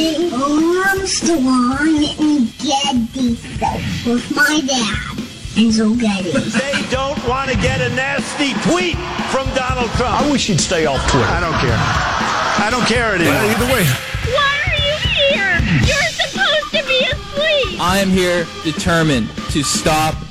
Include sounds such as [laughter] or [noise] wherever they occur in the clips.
watching Armstrong and Getty Show with my dad, Enzo Getty. They don't want to get a nasty tweet from Donald Trump. I wish you'd stay off Twitter. I don't care. I don't care anymore. Either way. Why are you here? You're supposed to be asleep. I am here determined to stop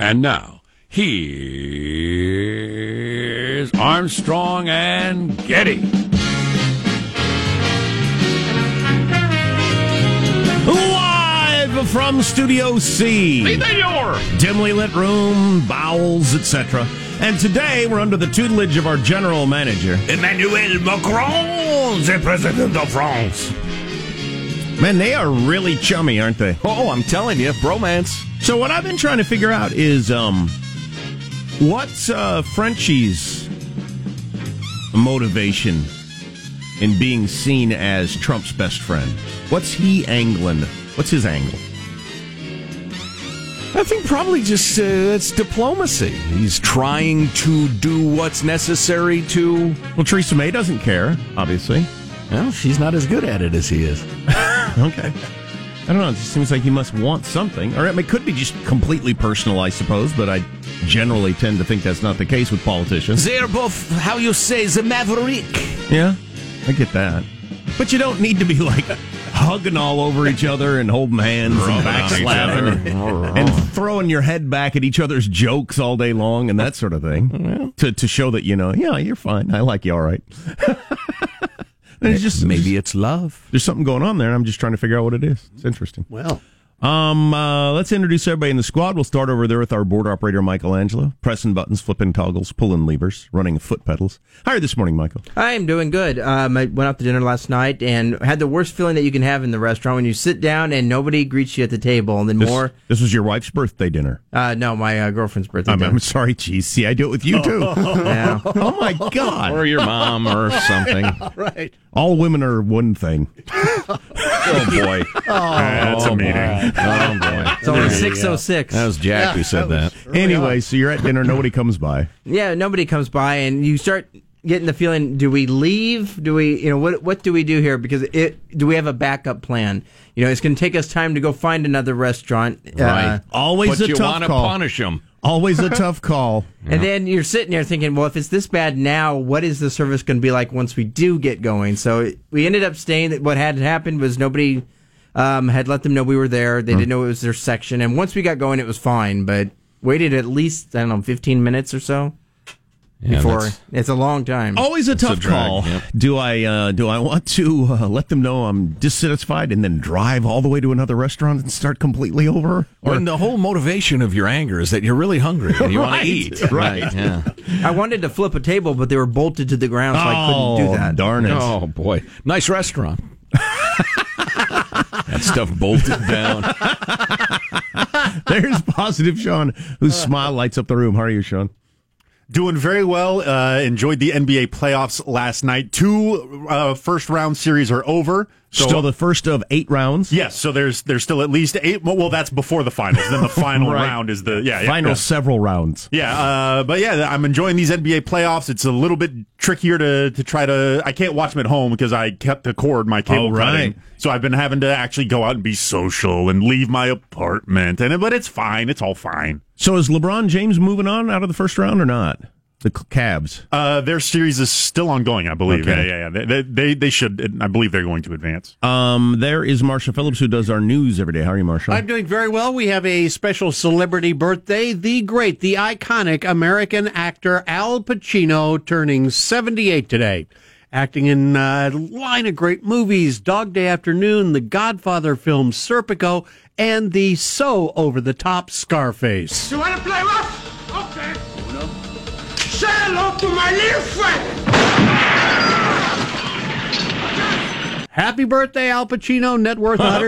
And now, here's Armstrong and Getty. Live from Studio C. Dimly lit room, bowels, etc. And today we're under the tutelage of our general manager. Emmanuel Macron, the President of France. Man, they are really chummy, aren't they? Oh, I'm telling you, bromance. So what I've been trying to figure out is um what's uh Frenchie's motivation in being seen as Trump's best friend? What's he angling? What's his angle? I think probably just uh, it's diplomacy. He's trying to do what's necessary to. Well, Theresa May doesn't care, obviously. Well, she's not as good at it as he is. [laughs] Okay. I don't know. It just seems like he must want something. Or it could be just completely personal, I suppose, but I generally tend to think that's not the case with politicians. They're both, how you say, the maverick. Yeah, I get that. But you don't need to be like hugging all over each other and holding hands and backslapping and, and throwing your head back at each other's jokes all day long and that sort of thing to, to show that, you know, yeah, you're fine. I like you all right. [laughs] And it's just Maybe it's love. there's something going on there, and I'm just trying to figure out what it is. It's interesting. Well, Um, uh, let's introduce everybody in the squad. We'll start over there with our board operator, Michelangelo, pressing buttons, flipping toggles, pulling levers, running foot pedals. How are you this morning, Michael? I am doing good. Um, I went out to dinner last night and had the worst feeling that you can have in the restaurant when you sit down and nobody greets you at the table. And then This, more, this was your wife's birthday dinner. uh, no, my uh, girlfriend's birthday. I'm, dinner. I'm sorry, geez. See, I do it with you too. [laughs] Yeah. [laughs] oh my God! Or your mom or [laughs] something. right. All women are one thing. Oh, boy. That's a meeting. Oh, boy. [laughs] It's only six oh six. That was Jack who said that. anyway, so you're at dinner. Nobody comes by. [laughs] Yeah, nobody comes by, and you start getting the feeling: Do we leave? Do we, you know, what what do we do here? Because it do we have a backup plan? You know, it's going to take us time to go find another restaurant. Uh, Right. Always But a you tough want to call. punish him. Always a [laughs] tough call. And then you're sitting there thinking, well, if it's this bad now, what is the service going to be like once we do get going? So we ended up staying. That what had happened was nobody um, had let them know we were there. They didn't know it was their section. And once we got going, it was fine. But waited at least I don't know, 15 minutes or so before. It's a long time. Always a tough drag, call. yep. Do I uh, do I want to uh, let them know I'm dissatisfied and then drive all the way to another restaurant and start completely over? Or When the whole motivation of your anger is that you're really hungry and you want [laughs] to eat. right. Yeah. I wanted to flip a table, but they were bolted to the ground, so I couldn't do Oh, that. Darn it! Oh, boy. Nice restaurant. [laughs] that stuff bolted down. [laughs] There's positive Sean, whose smile lights up the room. How are you, Sean? Doing very well. Uh, enjoyed the NBA playoffs last night. Two uh, first round series are over. So, Still the first of eight rounds. yes, so there's there's still at least eight. Well, that's before the finals. Then the [laughs] final Right. round is the yeah yeah, Final yeah. several rounds. Yeah, uh, but yeah, I'm enjoying these NBA playoffs. It's a little bit trickier to to try to. I can't watch them at home because I kept the cord my cable Oh, right. cutting. So I've been having to actually go out and be social and leave my apartment. And but it's fine. It's all fine. So is LeBron James moving on out of the first round or not? The Cavs. Uh, their series is still ongoing, I believe. Okay. Yeah, yeah, yeah. They, they they should. I believe they're going to advance. Um, there is Marshall Phillips who does our news every day. How are you, Marshall? I'm doing very well. We have a special celebrity birthday. The great, the iconic American actor Al Pacino turning 78 today. Acting in uh, a line of great movies Dog Day Afternoon, the Godfather film Serpico, and the so over the top Scarface. You want to play rough? Say hello to my little friend. Happy birthday, Al Pacino. Net worth [laughs]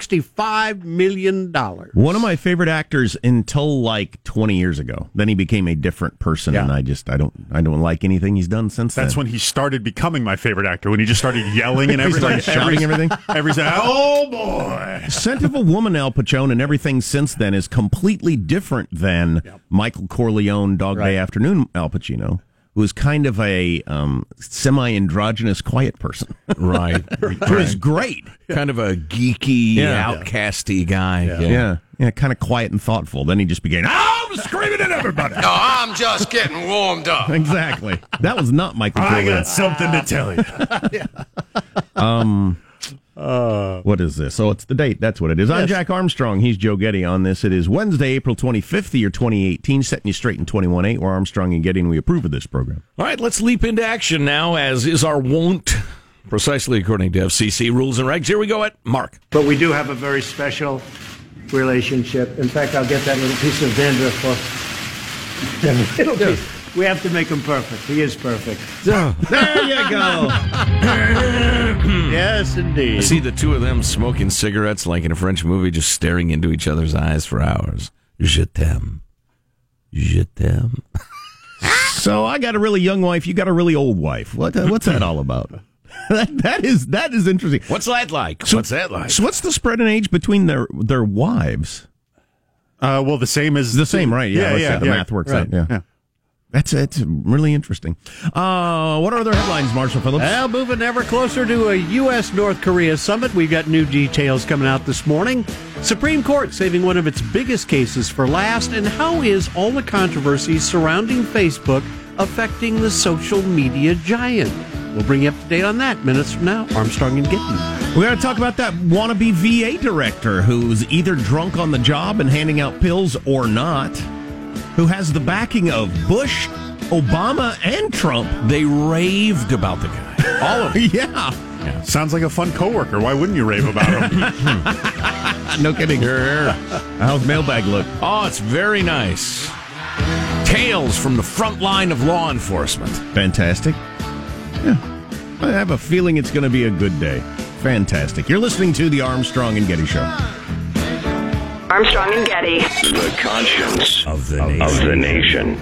$165 million. One of my favorite actors until like 20 years ago. Then he became a different person, Yeah. and I just I don't I don't like anything he's done since then. That's then. when he started becoming my favorite actor. When he just started yelling and [laughs] He everything, started shouting everything. [laughs] Every oh boy, Scent of a Woman, Al Pacino, and everything since then is completely different than Michael Corleone, Dog Day Afternoon, Al Pacino, who is kind of a um, semi-androgynous, quiet person. Right. [laughs] Who is great. Kind of a geeky, Yeah. outcasty guy. Yeah. yeah, kind of quiet and thoughtful. Then he just began! I'm screaming at everybody. No, I'm just getting warmed up. [laughs] exactly. That was not Michael I Corleone. got something to tell you. [laughs] Um, Uh, what is this? Oh, it's the date. That's what it is. I'm Jack Armstrong. He's Joe Getty on this. It is Wednesday, April 25th, the year 2018, setting you straight in 21.8. We're Armstrong and Getty, and we approve of this program. All right, let's leap into action now, as is our wont, precisely according to FCC rules and regs. Here we go at Mark. But we do have a very special relationship. In fact, I'll get that little piece of dandruff for [laughs] that little piece. We have to make him perfect. He is perfect. there you go. [laughs] yes, I indeed. see the two of them smoking cigarettes like in a French movie, just staring into each other's eyes for hours. Je t'aime. Je t'aime. [laughs] So I got a really young wife. You got a really old wife. What, uh, what's that all about? [laughs] that, that is that is interesting. What's that like? So- What's that like? So what's the spread in age between their their wives? Uh, well, the same as The same, right? Yeah, Yeah, let's yeah, the yeah, math works right, out. Yeah. That's it's really interesting. Uh, what are other headlines, Marshall Phillips? Well, moving ever closer to a U.S. North Korea summit, we've got new details coming out this morning. Supreme Court saving one of its biggest cases for last, and how is all the controversy surrounding Facebook affecting the social media giant? We'll bring you up to date on that minutes from now. Armstrong and Getty. We're going to talk about that wannabe VA director who's either drunk on the job and handing out pills or not, who has the backing of Bush, Obama, and Trump. They raved about the guy. All of them. [laughs] yeah. Sounds like a fun coworker. Why wouldn't you rave about him? [laughs] no kidding. How's mailbag look? Oh, it's very nice. Tales from the front line of law enforcement. Fantastic. Yeah. I have a feeling it's going to be a good day. Fantastic. You're listening to the Armstrong and Getty Show. Armstrong and Getty. The conscience of the nation. Of the nation.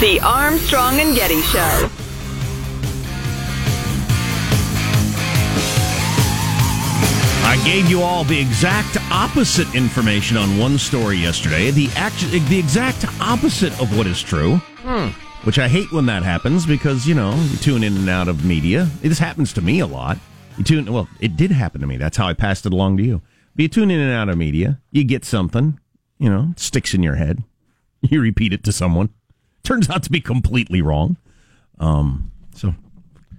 The Armstrong and Getty Show. Gave you all the exact opposite information on one story yesterday. The act- the exact opposite of what is true. Which I hate when that happens because, you know, you tune in and out of media. This happens to me a lot. You tune well, it did happen to me. That's how I passed it along to you. But you tune in and out of media, you get something, you know, sticks in your head. [laughs] You repeat it to someone. Turns out to be completely wrong. Um, so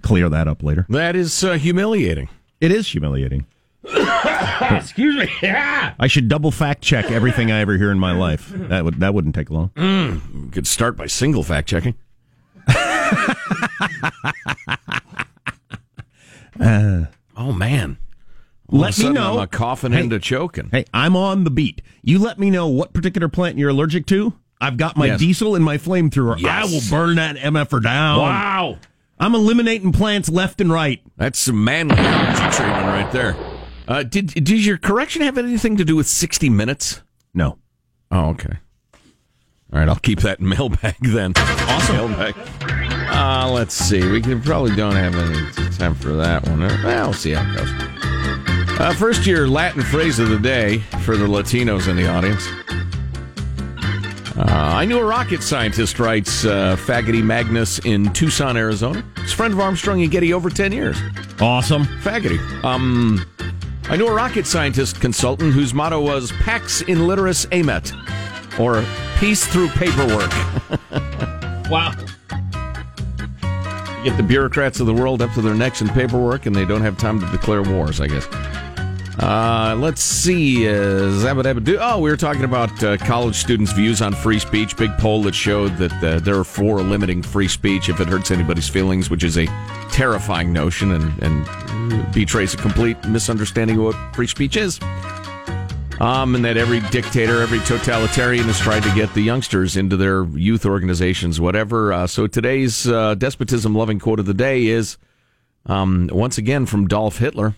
clear that up later. That is uh, humiliating. It is humiliating. [coughs] Excuse me. Yeah. [coughs] I should double fact check everything I ever hear in my life. That would that wouldn't take long. Mm, could start by single fact checking. [laughs] Uh, Oh man. All let me know. I'm a coughing Hey, into choking. Hey, I'm on the beat. You let me know what particular plant you're allergic to. I've got my Yes. diesel and my flamethrower. I Yes. will burn that mf'er down. Wow. I'm eliminating plants left and right. That's some manly energy treatment right there. Uh, did did your correction have anything to do with 60 minutes? No. Oh, okay. All right, I'll keep that in [laughs] mailbag then. Awesome. Mailbag. Uh, let's see. We can, probably don't have any time for that one. Uh, Well, we'll see how it goes. Uh, first, your Latin phrase of the day for the Latinos in the audience. Uh, I knew a rocket scientist, writes uh, Faggoty Magnus in Tucson, Arizona. He's a friend of Armstrong and Getty over 10 years. Awesome. Faggoty. Um, I knew a rocket scientist consultant whose motto was Pax in Literis Amet, or peace through paperwork. [laughs] wow. You get the bureaucrats of the world up to their necks in paperwork, and they don't have time to declare wars, I guess. Uh, let's see. Uh. Oh, we were talking about uh, college students' views on free speech. Big poll that showed that uh, they're for limiting free speech if it hurts anybody's feelings, which is a terrifying notion and, and betrays a complete misunderstanding of what free speech is. Um, and that every dictator, every totalitarian has tried to get the youngsters into their youth organizations, whatever. Uh, so today's uh, despotism loving quote of the day is um, once again from Dolph Hitler.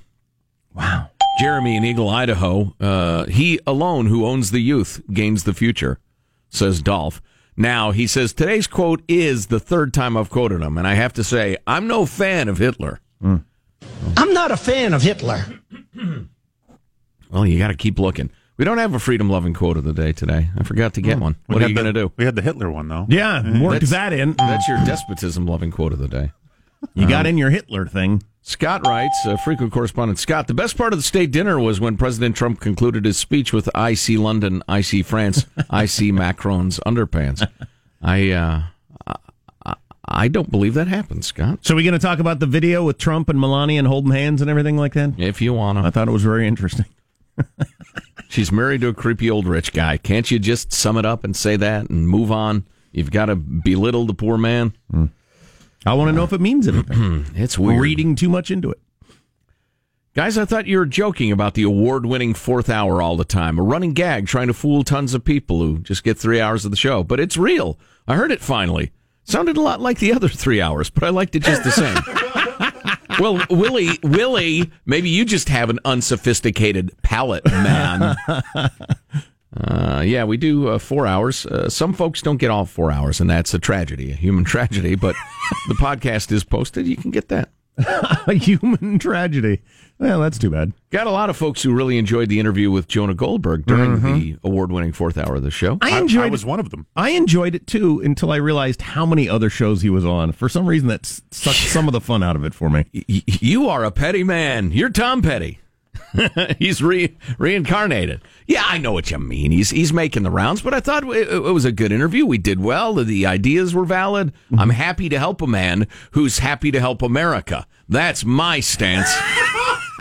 Wow. Jeremy in Eagle, Idaho. Uh, he alone who owns the youth gains the future, says Dolph. Now, he says today's quote is the third time I've quoted him, and I have to say, I'm no fan of Hitler. Hmm. I'm not a fan of Hitler. Well, you got to keep looking. We don't have a freedom loving quote of the day today. I forgot to get hmm. one. We What are you going to do? We had the Hitler one though. Yeah, worked That's- that in. That's your despotism loving quote of the day. You got um, in your Hitler thing. Scott writes, uh, frequent correspondent Scott, the best part of the state dinner was when President Trump concluded his speech with I see London, I see France, [laughs] I see Macron's underpants. I, uh, I, I don't believe that happened, Scott. So we going to talk about the video with Trump and Melania and holding hands and everything like that? If you want to. I thought it was very interesting. [laughs] She's married to a creepy old rich guy. Can't you just sum it up and say that and move on? You've got to belittle the poor man. I want to know if it means anything. [clears throat] it's weird. Reading too much into it. Guys, I thought you were joking about the award winning fourth hour all the time. A running gag trying to fool tons of people who just get three hours of the show. But it's real. I heard it finally. Sounded a lot like the other three hours, but I liked it just the same. [laughs] well, Willie, Willie, maybe you just have an unsophisticated palate, man. [laughs] Uh, yeah, we do uh, four hours. Uh, some folks don't get all four hours, and that's a tragedy, a human [laughs] tragedy. But the podcast is posted. You can get that. [laughs] a human tragedy. Well, that's too bad. Got a lot of folks who really enjoyed the interview with Jonah Goldberg during the award-winning fourth hour of the show. I enjoyed. I was one of them. I enjoyed it too until I realized how many other shows he was on. For some reason, that sucked some of the fun out of it for me. Y- you are a petty man. You're Tom Petty. [laughs] he's re- reincarnated. Yeah, I know what you mean. He's he's making the rounds, but I thought it, it was a good interview. We did well. The ideas were valid. I'm happy to help a man who's happy to help America. That's my stance. [laughs]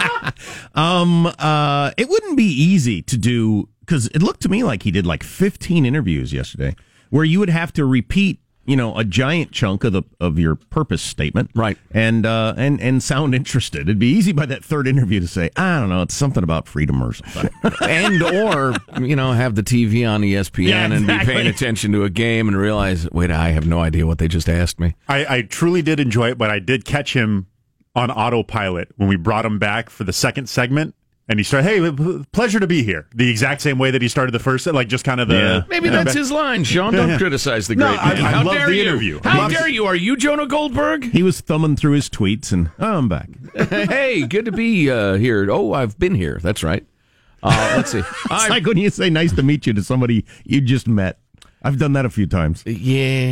[laughs] Um, uh, it wouldn't be easy to do because it looked to me like he did like 15 interviews yesterday, where you would have to repeat, you know, a giant chunk of the of your purpose statement, Right. And uh, and and sound interested. It'd be easy by that third interview to say, I don't know, it's something about freedom or something. [laughs] and or you know have the TV on ESPN Yeah, and be paying attention to a game and realize, wait, I have no idea what they just asked me. I, I truly did enjoy it, but I did catch him on autopilot when we brought him back for the second segment. And he started, hey, p- pleasure to be here. The exact same way that he started the first, like just kind of the. Yeah. Maybe Yeah. that's his line, Sean. Don't Yeah. criticize the great I- man. I How love dare the you? interview. I How love- dare you? Are you Jonah Goldberg? he was thumbing through his tweets, and oh, I'm back. [laughs] hey, good to be uh, here. Oh, I've been here. That's right. Uh, let's see. [laughs] It's I- like when you say "nice to meet you" to somebody you just met. I've done that a few times. Yeah,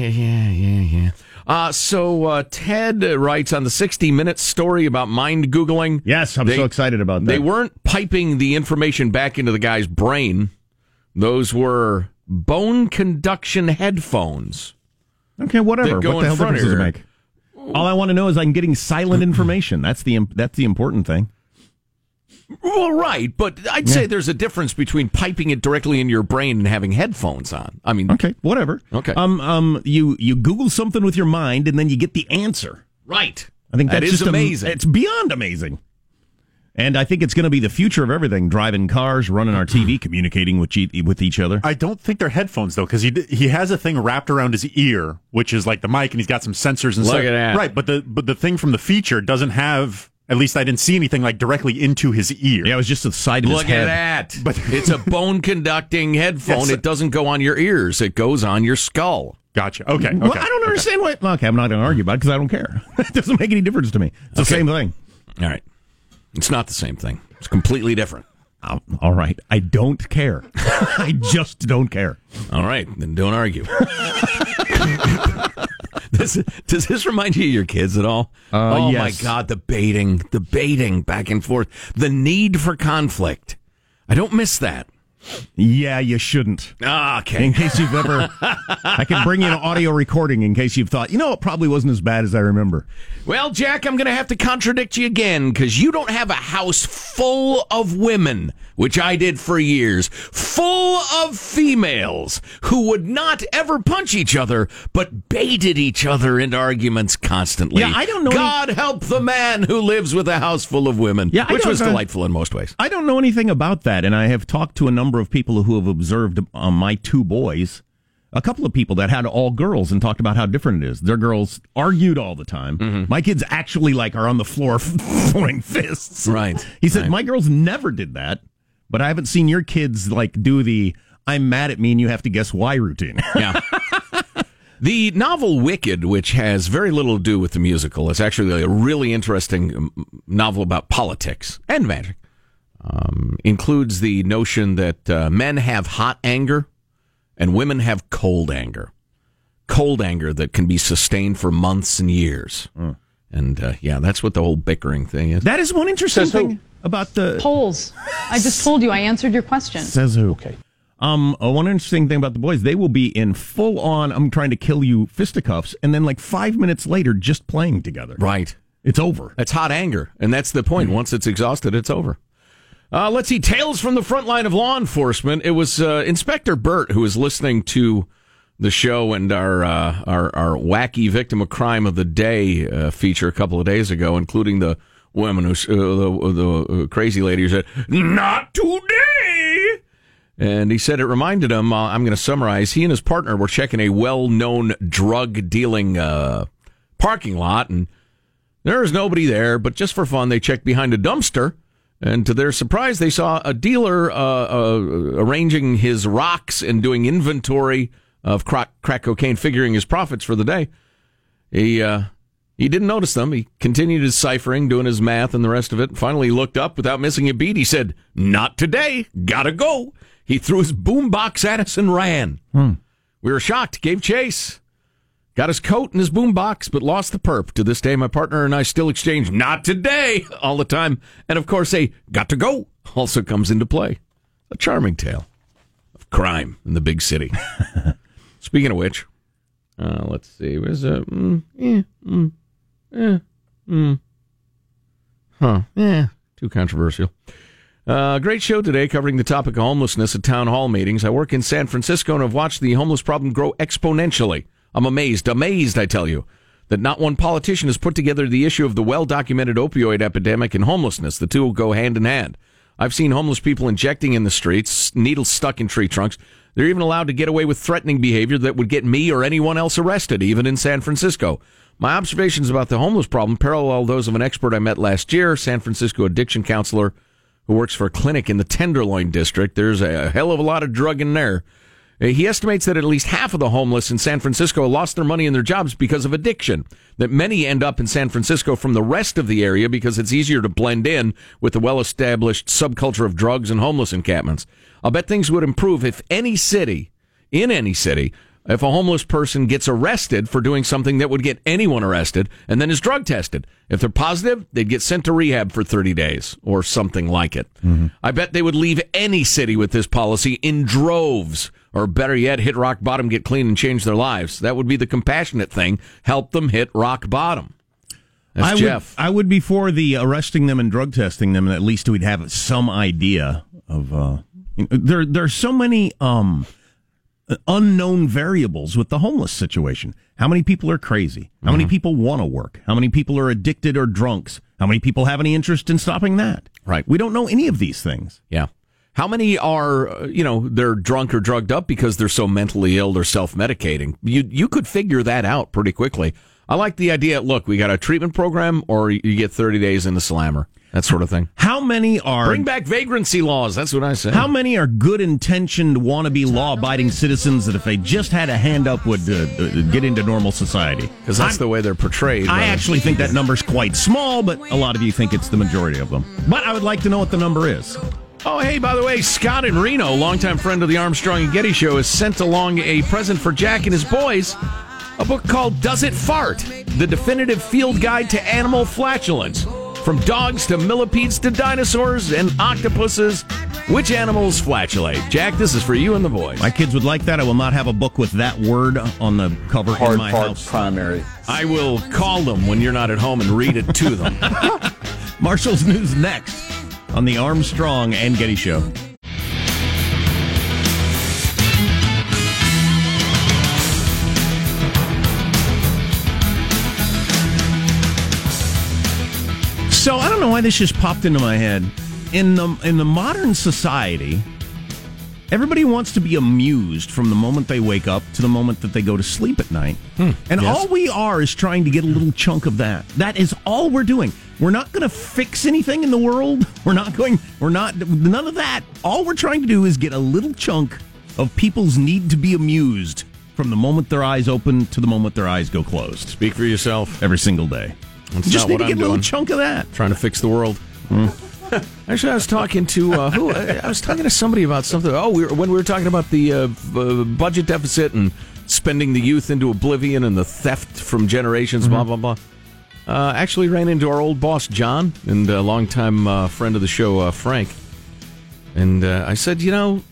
yeah, yeah, yeah. Uh, so uh, Ted writes on the 60 Minutes story about mind Googling. Yes, I'm They- so excited about that. They weren't piping the information back into the guy's brain. Those were bone conduction headphones. Okay, whatever. what the hell difference does it make? All I want to know is I'm getting silent information. That's the that's the important thing. Well, right, but I'd say there's a difference between piping it directly in your brain and having headphones on. I mean, Okay, whatever. Okay. Um, um, you you Google something with your mind and then you get the answer. right. I think That that's is just am- amazing. it's beyond amazing. And I think it's going to be the future of everything: driving cars, running our TV, [clears throat] communicating with each, with each other. I don't think they're headphones though, because he he has a thing wrapped around his ear, which is like the mic, and he's got some sensors and Look stuff. at that. Right, but the but the thing from the feature doesn't have. At least I didn't see anything like directly into his ear. yeah, it was just the side of Look his head. Look at that. But- [laughs] it's a bone conducting headphone. Yes. It doesn't go on your ears. It goes on your skull. Gotcha. Okay. okay. Well, I don't understand why. Okay, I'm not going to argue about it because I don't care. [laughs] it doesn't make any difference to me. It's the same thing. All right. It's not the same thing. It's completely different. Oh, all right, I don't care. [laughs] I just don't care. All right, then don't argue. [laughs] this, does this remind you of your kids at all? Uh, oh yes. my God, the baiting, the baiting back and forth, the need for conflict. I don't miss that. Yeah, you shouldn't. Ah, okay. In case you've ever, I can bring you an audio recording in case you've thought, you know, it probably wasn't as bad as I remember. Well, Jack, I'm going to have to contradict you again because you don't have a house full of women, which I did for years, full of females who would not ever punch each other, but baited each other into arguments constantly. Yeah, I don't know God help the man who lives with a house full of women, Yeah, which was know- delightful in most ways. I don't know anything about that, and I have talked to a number of people who have observed um, my two boys. A couple of people that had all girls and talked about how different it is. Their girls argued all the time. Mm-hmm. My kids actually like are on the floor [laughs] throwing fists. Right. He said Right. my girls never did that, but I haven't seen your kids like do the "I'm mad at me and you have to guess why" routine. [laughs] Yeah. The novel Wicked, which has very little to do with the musical, is actually a really interesting um, novel about politics and magic. Um, includes the notion that uh, men have hot anger and women have cold anger. Cold anger that can be sustained for months and years. And uh, yeah, that's what the whole bickering thing is. that is one interesting Says who? thing about the Polls. I just told you I answered your question. Says who? Okay. Um, uh, one interesting thing about the boys, they will be in full on "I'm trying to kill you" fisticuffs, and then like five minutes later, just playing together. Right. It's over. That's hot anger, and that's the point. Once it's exhausted, it's over. Uh, let's see. Tales from the front line of law enforcement. It was uh, Inspector Burt who was listening to the show and our uh, our our wacky victim of crime of the day uh, feature a couple of days ago, including the woman who uh, the, the uh, crazy lady who said, "Not today." And he said it reminded him. I'm going to summarize. He and his partner were checking a well-known drug dealing parking lot, and there was nobody there. But just for fun, they checked behind a dumpster, and to their surprise, they saw a dealer uh, uh, arranging his rocks and doing inventory of crack, crack cocaine, figuring his profits for the day. He uh, he didn't notice them. He continued his ciphering, doing his math and the rest of it. Finally, he looked up without missing a beat. He said, "Not today. Gotta go." He threw his boombox at us and ran. We were shocked. Gave chase. Got his coat and his boombox, but lost the perp. To this day, my partner and I still exchange "Not today" [laughs] all the time, and of course, a "Got to go" also comes into play. A charming tale of crime in the big city. [laughs] Speaking of which, uh, let's see. Where's a mm, yeah, mm, eh, mm. Huh. Yeah. Too controversial. Uh, great show today covering the topic of homelessness at town hall meetings. I work in San Francisco and have watched the homeless problem grow exponentially. I'm amazed, amazed, I tell you, that not one politician has put together the issue of the well documented opioid epidemic and homelessness. The two will go hand in hand. I've seen homeless people injecting in the streets, needles stuck in tree trunks. They're even allowed to get away with threatening behavior that would get me or anyone else arrested, even in San Francisco. My observations about the homeless problem parallel those of an expert I met last year, San Francisco addiction counselor who works for a clinic in the Tenderloin district. There's a hell of a lot of drug in there. He estimates that at least half of the homeless in San Francisco lost their money and their jobs because of addiction. That many end up in San Francisco from the rest of the area because it's easier to blend in with the well established subculture of drugs and homeless encampments. I'll bet things would improve if any city, in any city, if a homeless person gets arrested for doing something that would get anyone arrested and then is drug tested. If they're positive, they'd get sent to rehab for 30 days or something like it. Mm-hmm. I bet they would leave any city with this policy in droves, or better yet, hit rock bottom, get clean, and change their lives. That would be the compassionate thing. Help them hit rock bottom. That's I Jeff. Would, I would be for the arresting them and drug testing them, and at least we'd have some idea of. Uh, you know, there, there are so many um, unknown variables with the homeless situation. How many people are crazy? How many people want to work? How many people are addicted or drunks? How many people have any interest in stopping that? Right. We don't know any of these things. Yeah. How many are, uh, you know, they're drunk or drugged up because they're so mentally ill they're self-medicating? You you could figure that out pretty quickly. I like the idea. Look, we got a treatment program, or you get 30 days in the slammer, that sort of thing. How many are Bring back vagrancy laws. That's what I say. How many are good intentioned, wannabe law abiding citizens that if they just had a hand up would uh, uh, get into normal society? Because that's the way they're portrayed. I actually think that number's quite small, but a lot of you think it's the majority of them. But I would like to know what the number is. Oh, hey, by the way, Scott in Reno, longtime friend of the Armstrong and Getty Show, has sent along a present for Jack and his boys a book called Does It Fart? The Definitive Field Guide to Animal Flatulence. From dogs to millipedes to dinosaurs and octopuses, which animals flatulate? Jack, this is for you and the boys. My kids would like that. I will not have a book with that word on the cover in my part house. primary. I will call them when you're not at home and read it to them. [laughs] Marshall's news next on the Armstrong and Getty Show. So I don't know why this just popped into my head. In the in the modern society, everybody wants to be amused from the moment they wake up to the moment that they go to sleep at night. Hmm. and yes. all we are is trying to get a little chunk of that. That is all we're doing. We're not going to fix anything in the world. We're not going we're not none of that. All we're trying to do is get a little chunk of people's need to be amused from the moment their eyes open to the moment their eyes go closed. Speak for yourself. Every single day. That's Just not need what to get I'm a little doing. chunk of that. Trying to fix the world. [laughs] Actually, I was talking to uh, who? I was talking to somebody about something. Oh, we were, when we were talking about the uh, uh, budget deficit and spending the youth into oblivion and the theft from generations, blah blah blah. Uh, actually, ran into our old boss John and a longtime uh, friend of the show uh, Frank, and uh, I said, you know,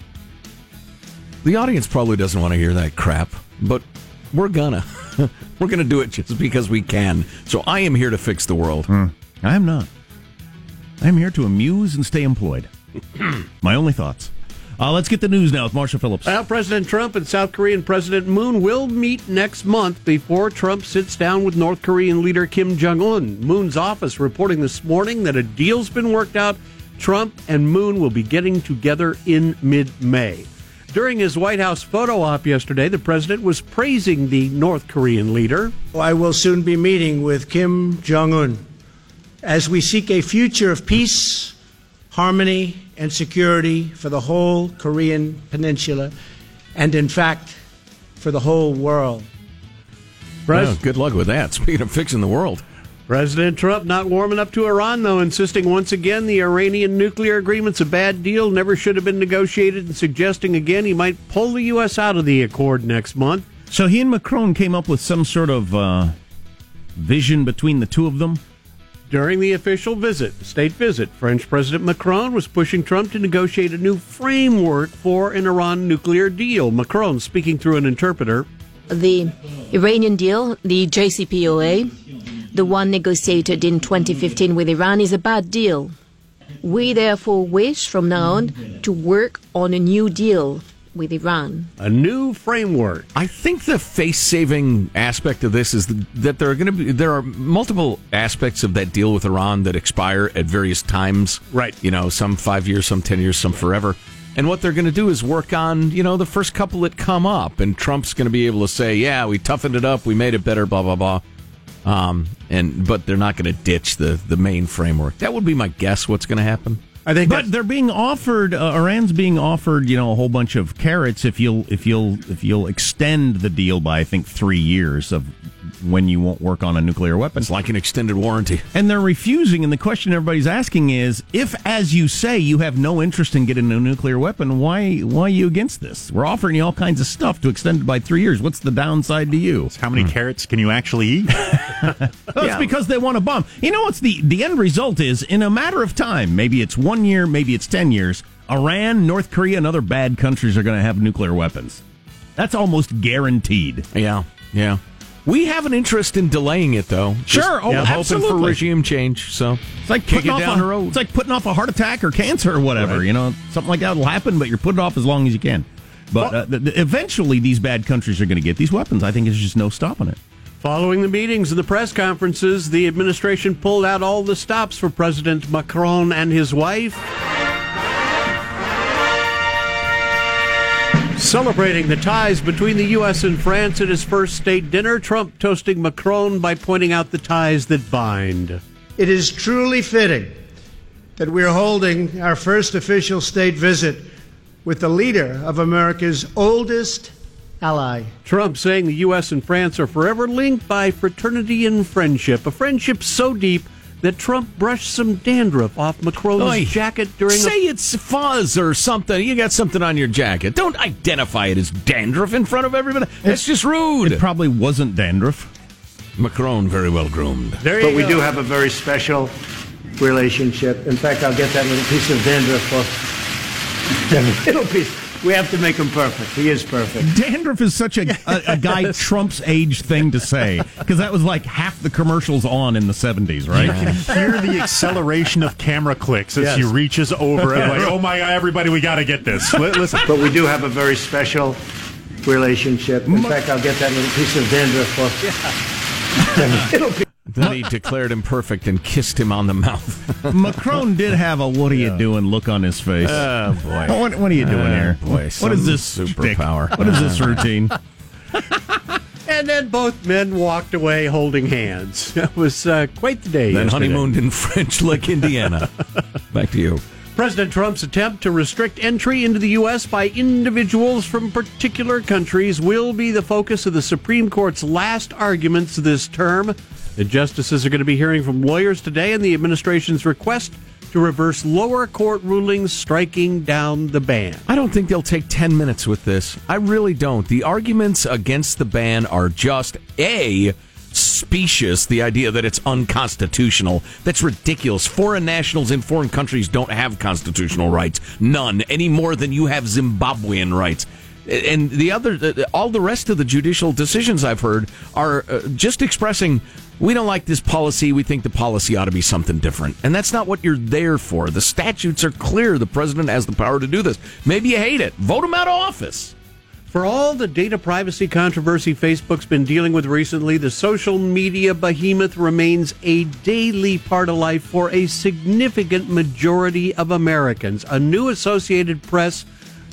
the audience probably doesn't want to hear that crap, but we're gonna. [laughs] we're gonna do it just because we can. So I am here to fix the world. I am not. I am here to amuse and stay employed. [clears throat] My only thoughts. Uh, let's get the news now with Marshall Phillips. Well, President Trump and South Korean President Moon will meet next month before Trump sits down with North Korean leader Kim Jong un. Moon's office reporting this morning that a deal's been worked out. Trump and Moon will be getting together in mid May. During his White House photo op yesterday, the president was praising the North Korean leader. I will soon be meeting with Kim Jong un as we seek a future of peace, harmony, and security for the whole Korean peninsula, and in fact, for the whole world. Well, good luck with that. [laughs] Speaking of fixing the world. President Trump not warming up to Iran, though, insisting once again the Iranian nuclear agreement's a bad deal, never should have been negotiated, and suggesting again he might pull the U.S. out of the accord next month. So he and Macron came up with some sort of uh, vision between the two of them. During the official visit, state visit, French President Macron was pushing Trump to negotiate a new framework for an Iran nuclear deal. Macron, speaking through an interpreter, The Iranian deal, the JCPOA, the one negotiated in 2015 with Iran, is a bad deal. We therefore wish from now on to work on a new deal with Iran. a new framework. I think the face-saving aspect of this is that there are going to be there are multiple aspects of that deal with Iran that expire at various times. Right. You know, some five years, some ten years, some forever. And what they're going to do is work on you know the first couple that come up, and Trump's going to be able to say, "Yeah, we toughened it up, we made it better," blah blah blah. Um, and but they're not going to ditch the the main framework. That would be my guess. What's going to happen? I think But they're being offered. Uh, Iran's being offered, you know, a whole bunch of carrots if you'll if you'll if you'll extend the deal by I think three years of when you won't work on a nuclear weapon. It's like an extended warranty. And they're refusing. And the question everybody's asking is, if, as you say, you have no interest in getting a nuclear weapon, why why are you against this? We're offering you all kinds of stuff to extend it by three years. What's the downside to you? How many carrots can you actually eat? [laughs] Well, it's because they want a bomb. You know what's the the end result is in a matter of time. Maybe it's one year, maybe it's ten years. Iran, North Korea, and other bad countries are going to have nuclear weapons. That's almost guaranteed. Yeah, yeah. We have an interest in delaying it, though. Sure, oh, yeah, hoping absolutely. for regime change. So It's like putting off down a, the road. It's like putting off a heart attack or cancer or whatever. Right. You know, something like that will happen, but you're putting it off as long as you can. But uh, th- th- eventually, these bad countries are going to get these weapons. I think there's just no stopping it. Following the meetings and the press conferences, the administration pulled out all the stops for President Macron and his wife. Celebrating the ties between the U.S. and France at his first state dinner, Trump toasting Macron by pointing out the ties that bind. It is truly fitting that we are holding our first official state visit with the leader of America's oldest ally. Trump saying the U.S. and France are forever linked by fraternity and friendship, a friendship so deep that Trump brushed some dandruff off Macron's Oi, jacket during say a it's fuzz or something. You got something on your jacket. Don't identify it as dandruff in front of everybody. That's just rude. It probably wasn't dandruff. Macron very well groomed. There But you we do have a very special relationship. In fact, I'll get that little piece of dandruff off. [laughs] That little piece. We have to make him perfect. He is perfect. Dandruff is such a, [laughs] a, a guy Trump's age thing to say because that was like half the commercials on in the 70s, right? You can hear the acceleration of camera clicks as Yes. he reaches over and like, [laughs] oh my god, everybody, we got to get this. Listen, But we do have a very special relationship. In fact, I'll get that little piece of dandruff off. That little piece. Then he declared him perfect and kissed him on the mouth. [laughs] Macron did have a "What are you doing?" look on his face. Oh boy! [laughs] What, what are you doing Oh, here? boy, what is this superpower. shtick? What is this routine? [laughs] And then both men walked away holding hands. That was uh, quite the day. Then yesterday. honeymooned in French Lick, Indiana. Back to you. President Trump's attempt to restrict entry into the U.S. by individuals from particular countries will be the focus of the Supreme Court's last arguments this term. The justices are going to be hearing from lawyers today on the administration's request to reverse lower court rulings striking down the ban. I don't think they'll take 10 minutes with this. I really don't. The arguments against the ban are just A, specious, the idea that it's unconstitutional. That's ridiculous. Foreign nationals in foreign countries don't have constitutional rights. None, any more than you have Zimbabwean rights. And the other, all the rest of the judicial decisions I've heard are uh, just expressing, we don't like this policy. We think the policy ought to be something different. And that's not what you're there for. The statutes are clear. The president has the power to do this. Maybe you hate it. Vote him out of office. For all the data privacy controversy Facebook's been dealing with recently, the social media behemoth remains a daily part of life for a significant majority of Americans. A new Associated Press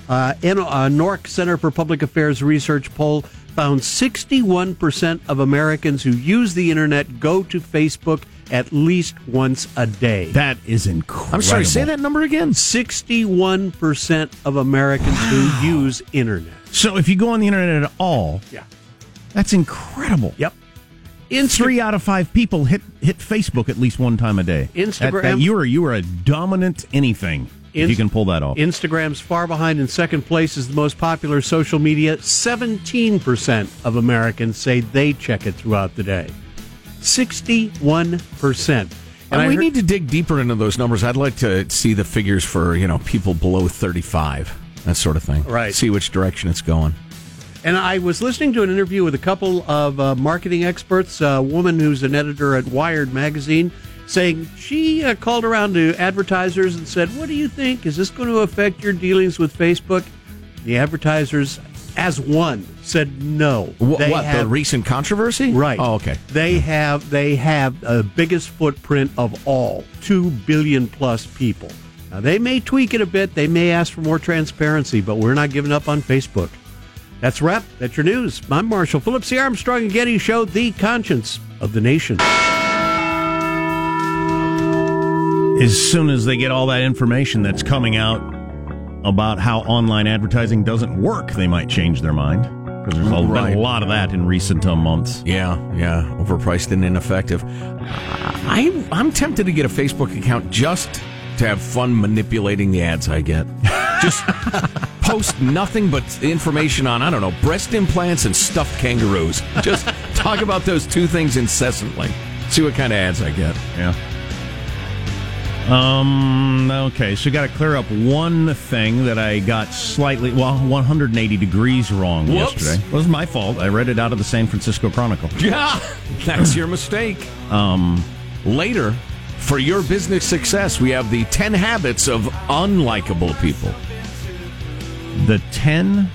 uh, uh, NORC Center for Public Affairs research poll found 61% of Americans who use the internet go to Facebook at least once a day. That is incredible. I'm sorry, say that number again. 61% of Americans who use internet. So if you go on the internet at all, Yeah. that's incredible. Yep. Three out of five people hit hit Facebook at least one time a day. Instagram- That- that- you are you are a dominant anything if you can pull that off. Instagram's far behind in second place is the most popular social media. 17% of Americans say they check it throughout the day. 61%. And I we heard- need to dig deeper into those numbers. I'd like to see the figures for, you know, people below 35, that sort of thing. Right. See which direction it's going. And I was listening to an interview with a couple of uh, marketing experts, a woman who's an editor at Wired magazine, saying she uh, called around to advertisers and said, What do you think? Is this going to affect your dealings with Facebook? The advertisers, as one, said no. Wh- what, the recent controversy? Right. Oh, okay. They have they have the biggest footprint of all, two billion plus people. Now they may tweak it a bit, they may ask for more transparency, but we're not giving up on Facebook. That's wrap. That's your news. I'm Marshall Phillips, the Armstrong and Getty Show, the conscience of the nation. As soon as they get all that information that's coming out about how online advertising doesn't work, they might change their mind. Because there's Right. been a lot of that in recent uh, months. Yeah, yeah. Overpriced and ineffective. I, I'm tempted to get a Facebook account just to have fun manipulating the ads I get. Just [laughs] post nothing but information on, I don't know, breast implants and stuffed kangaroos. Just talk about those two things incessantly. See what kind of ads I get. Yeah. Um. Okay, so got to clear up one thing that I got slightly, well, 180 degrees wrong Whoops. yesterday. It was my fault. I read it out of the San Francisco Chronicle. [laughs] Yeah, that's your mistake. Um. Later, for your business success, we have the 10 habits of unlikable people. The 10.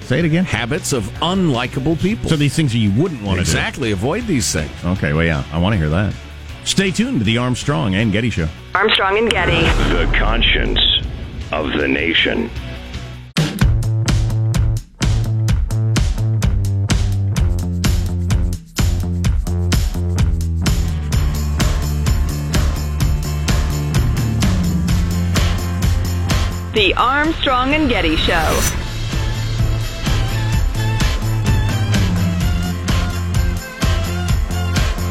Say it again. Habits of unlikable people. So these things you wouldn't want to. Exactly. Avoid these things. Okay, well, yeah, I want to hear that. Stay tuned to the Armstrong and Getty Show. Armstrong and Getty. The conscience of the nation. The Armstrong and Getty Show.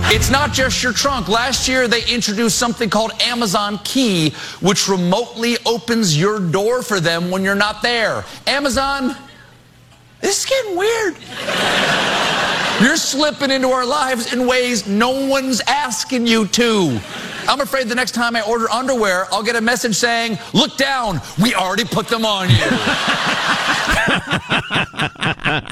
It's not just your trunk. Last year, they introduced something called Amazon Key, which remotely opens your door for them when you're not there. Amazon, this is getting weird. You're slipping into our lives in ways no one's asking you to. I'm afraid the next time I order underwear, I'll get a message saying, Look down, we already put them on you.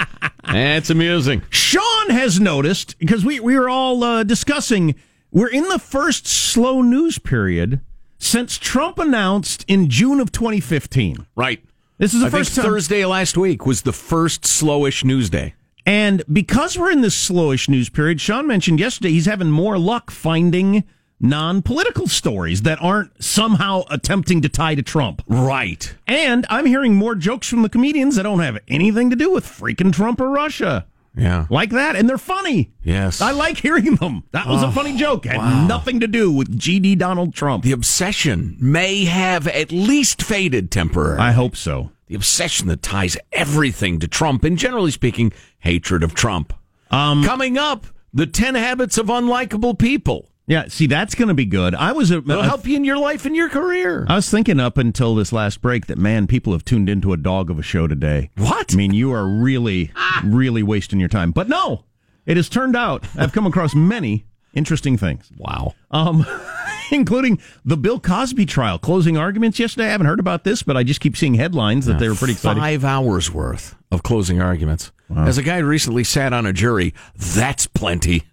[laughs] It's amusing. Sean has noticed because we we were all uh, discussing. We're in the first slow news period since Trump announced in June of 2015. Right. This is the I first time. Thursday last week was the first slowish news day. And because we're in this slowish news period, Sean mentioned yesterday he's having more luck finding non political stories that aren't somehow attempting to tie to Trump. Right. And I'm hearing more jokes from the comedians that don't have anything to do with freaking Trump or Russia. Yeah. Like that. And they're funny. Yes. I like hearing them. That was Oh, a funny joke. Had wow. nothing to do with GD Donald Trump. The obsession may have at least faded temporarily. I hope so. The obsession that ties everything to Trump and generally speaking, hatred of Trump. Um, Coming up, the 10 habits of unlikable people. Yeah, see, that's going to be good. I was a, It'll help you in your life and your career. I was thinking up until this last break that man, people have tuned into a dog of a show today. What? I mean, you are really, really wasting your time. But no, it has turned out I've come across many interesting things. Wow. Um, [laughs] including the Bill Cosby trial closing arguments yesterday. I haven't heard about this, but I just keep seeing headlines that they were pretty exciting. Five hours worth of closing arguments. As a guy who recently sat on a jury, that's plenty.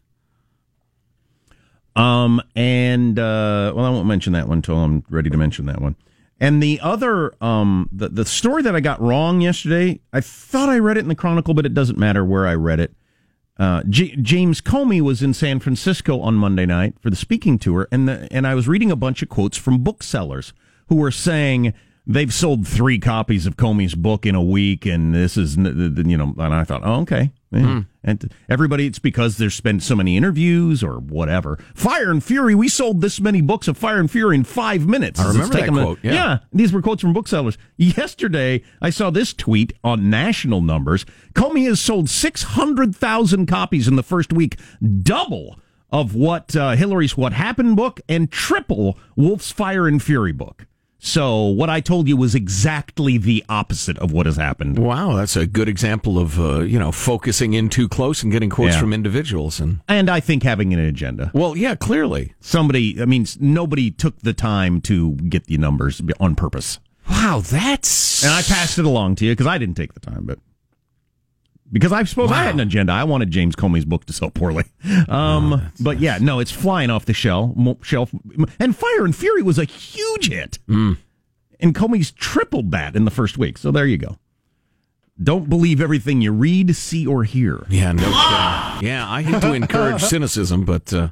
Um, and uh, well, I won't mention that one until I'm ready to mention that one. And the other, um, the the story that I got wrong yesterday, I thought I read it in the Chronicle, but it doesn't matter where I read it. Uh, J- James Comey was in San Francisco on Monday night for the speaking tour, and the, and I was reading a bunch of quotes from booksellers who were saying they've sold three copies of Comey's book in a week, and this is you know, and I thought, oh, okay, Yeah. and everybody, it's because there's been so many interviews or whatever. Fire and Fury, we sold this many books of Fire and Fury in five minutes. I remember that taken a- quote, yeah. these were quotes from booksellers. Yesterday, I saw this tweet on national numbers. Comey has sold 600,000 copies in the first week, double of what uh, Hillary's What Happened book and triple Wolff's Fire and Fury book. So, what I told you was exactly the opposite of what has happened. Wow, that's a good example of uh, you know focusing in too close and getting quotes Yeah. from individuals. And And I think having an agenda. well, yeah, clearly. Somebody, I mean, nobody took the time to get the numbers on purpose. Wow, that's And I passed it along to you because I didn't take the time, but because I suppose I had an agenda. I wanted James Comey's book to sell poorly. [laughs] Um, but yeah, no, it's flying off the shelf. Shelf, and Fire and Fury was a huge hit, and Comey's tripled that in the first week. So there you go. Don't believe everything you read, see, or hear. Yeah, no. Yeah, I hate to encourage [laughs] cynicism, but uh,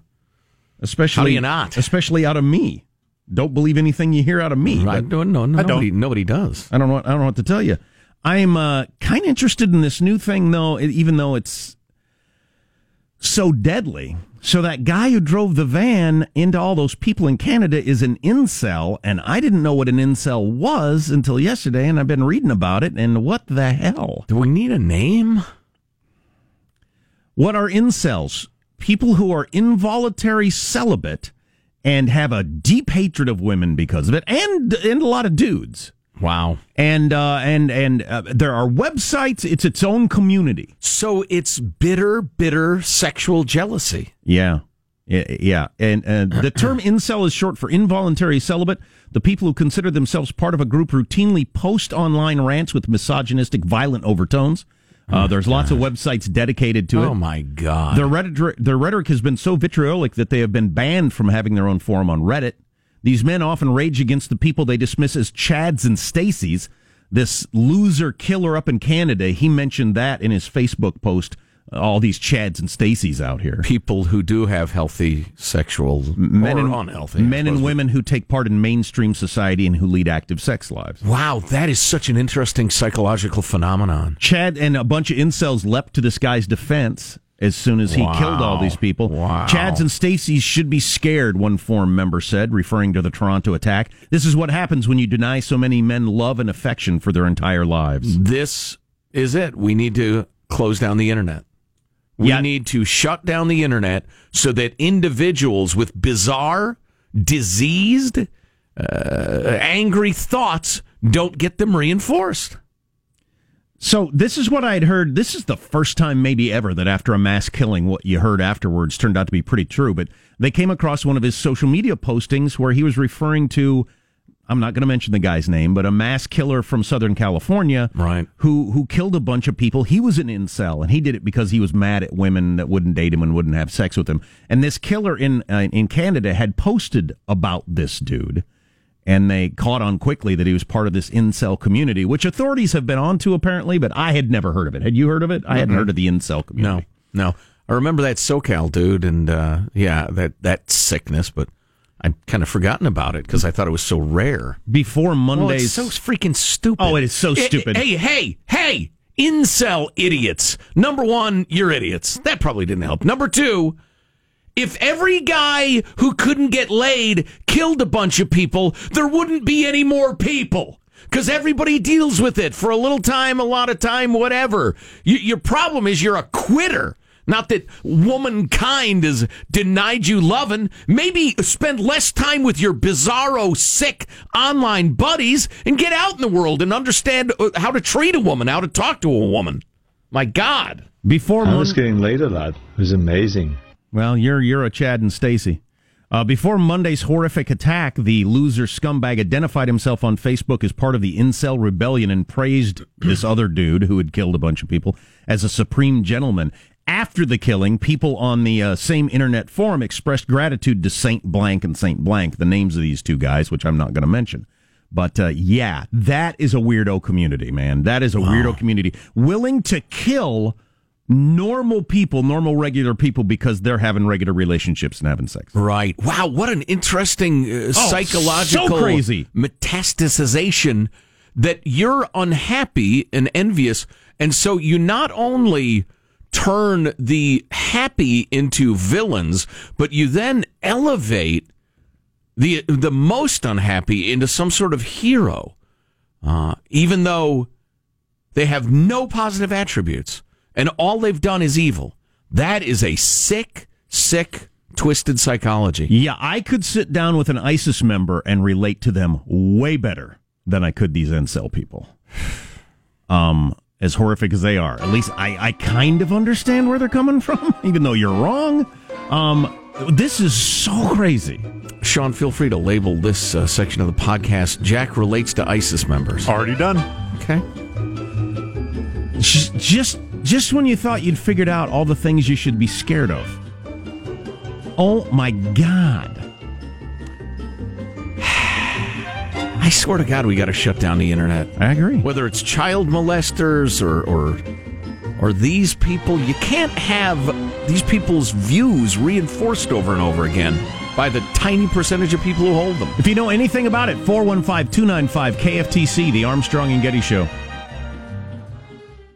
especially how do you not? Especially out of me. Don't believe anything you hear out of me. Don't know. I Nobody, nobody does. I don't know. What, I don't know what to tell you. I'm uh, kind of interested in this new thing, though, even though it's so deadly. So that guy who drove the van into all those people in Canada is an incel, and I didn't know what an incel was until yesterday, and I've been reading about it. And what the hell? Do we need a name? What are incels? People who are involuntary celibate and have a deep hatred of women because of it, and and a lot of dudes. Wow. And uh, and and uh, there are websites. It's its own community. So it's bitter, bitter sexual jealousy. Yeah. Yeah, yeah. and uh, the term [clears throat] incel is short for involuntary celibate. The people who consider themselves part of a group routinely post online rants with misogynistic, violent overtones. Uh, there's lots of websites dedicated to it. Oh my god. Their rhetoric, their rhetoric has been so vitriolic that they have been banned from having their own forum on Reddit. These men often rage against the people they dismiss as Chads and Stacys. This loser killer up in Canada, he mentioned that in his Facebook post. Uh, all these Chads and Stacys out here. People who do have healthy sexual Men and unhealthy. Men and women who take part in mainstream society and who lead active sex lives. Wow, that is such an interesting psychological phenomenon. Chad and a bunch of incels leapt to this guy's defense as soon as he Wow. killed all these people. Wow. Chads and Stacy's should be scared, one forum member said, referring to the Toronto attack. This is what happens when you deny so many men love and affection for their entire lives. This is it. We need to close down the internet. We Yeah. need to shut down the internet so that individuals with bizarre, diseased, uh, angry thoughts don't get them reinforced. So this is what I'd heard. This is the first time, maybe ever, that after a mass killing, what you heard afterwards turned out to be pretty true. But they came across one of his social media postings where he was referring to. I'm not going to mention the guy's name, but a mass killer from Southern California, right? Who who killed a bunch of people. He was an incel, and he did it because he was mad at women that wouldn't date him and wouldn't have sex with him. And this killer in uh, in Canada had posted about this dude, and they caught on quickly that he was part of this incel community, which authorities have been onto apparently, but I had never heard of it. Had you heard of it? I hadn't heard of the incel community. No, no. I remember that SoCal dude, and uh, yeah, that that sickness, but I'd kind of forgotten about it because I thought it was so rare. Before Mondays, well, it's so freaking stupid. Oh, it is so Hey, stupid. Hey, hey, hey! Incel idiots. Number one, you're idiots. That probably didn't help. Number two. If every guy who couldn't get laid killed a bunch of people, there wouldn't be any more people. Because everybody deals with it for a little time, a lot of time, whatever. Y your problem is you're a quitter. Not that womankind has denied you loving. Maybe spend less time with your bizarro, sick online buddies and get out in the world and understand uh, how to treat a woman, how to talk to a woman. My God. Before I was getting laid a lot. It was amazing. Well, you're you're a Chad and Stacy. Uh, before Monday's horrific attack, the loser scumbag identified himself on Facebook as part of the incel rebellion and praised [clears throat] this other dude who had killed a bunch of people as a supreme gentleman. After the killing, people on the uh, same internet forum expressed gratitude to Saint Blank and Saint Blank, the names of these two guys, which I'm not going to mention. But uh, yeah, that is a weirdo community, man. That is a weirdo community willing to kill normal people, normal regular people, because they're having regular relationships and having sex. Right. Wow. What an interesting uh, Oh, psychological so crazy. metastasization that you're unhappy and envious. And so you not only turn the happy into villains, but you then elevate the the most unhappy into some sort of hero, uh, even though they have no positive attributes and all they've done is evil. That is a sick, sick, twisted psychology. Yeah, I could sit down with an ISIS member and relate to them way better than I could these incel people. Um, as horrific as they are, at least I, I kind of understand where they're coming from, [laughs] even though you're wrong. Um, this is so crazy. Sean, feel free to label this uh, section of the podcast. Jack relates to ISIS members. Already done. Okay. Just, just, just when you thought you'd figured out all the things you should be scared of. Oh my God. [sighs] I swear to God, we got to shut down the internet. I agree. Whether it's child molesters or or or these people, you can't have these people's views reinforced over and over again by the tiny percentage of people who hold them. If you know anything about it, 415 295 KFTC, the Armstrong and Getty Show.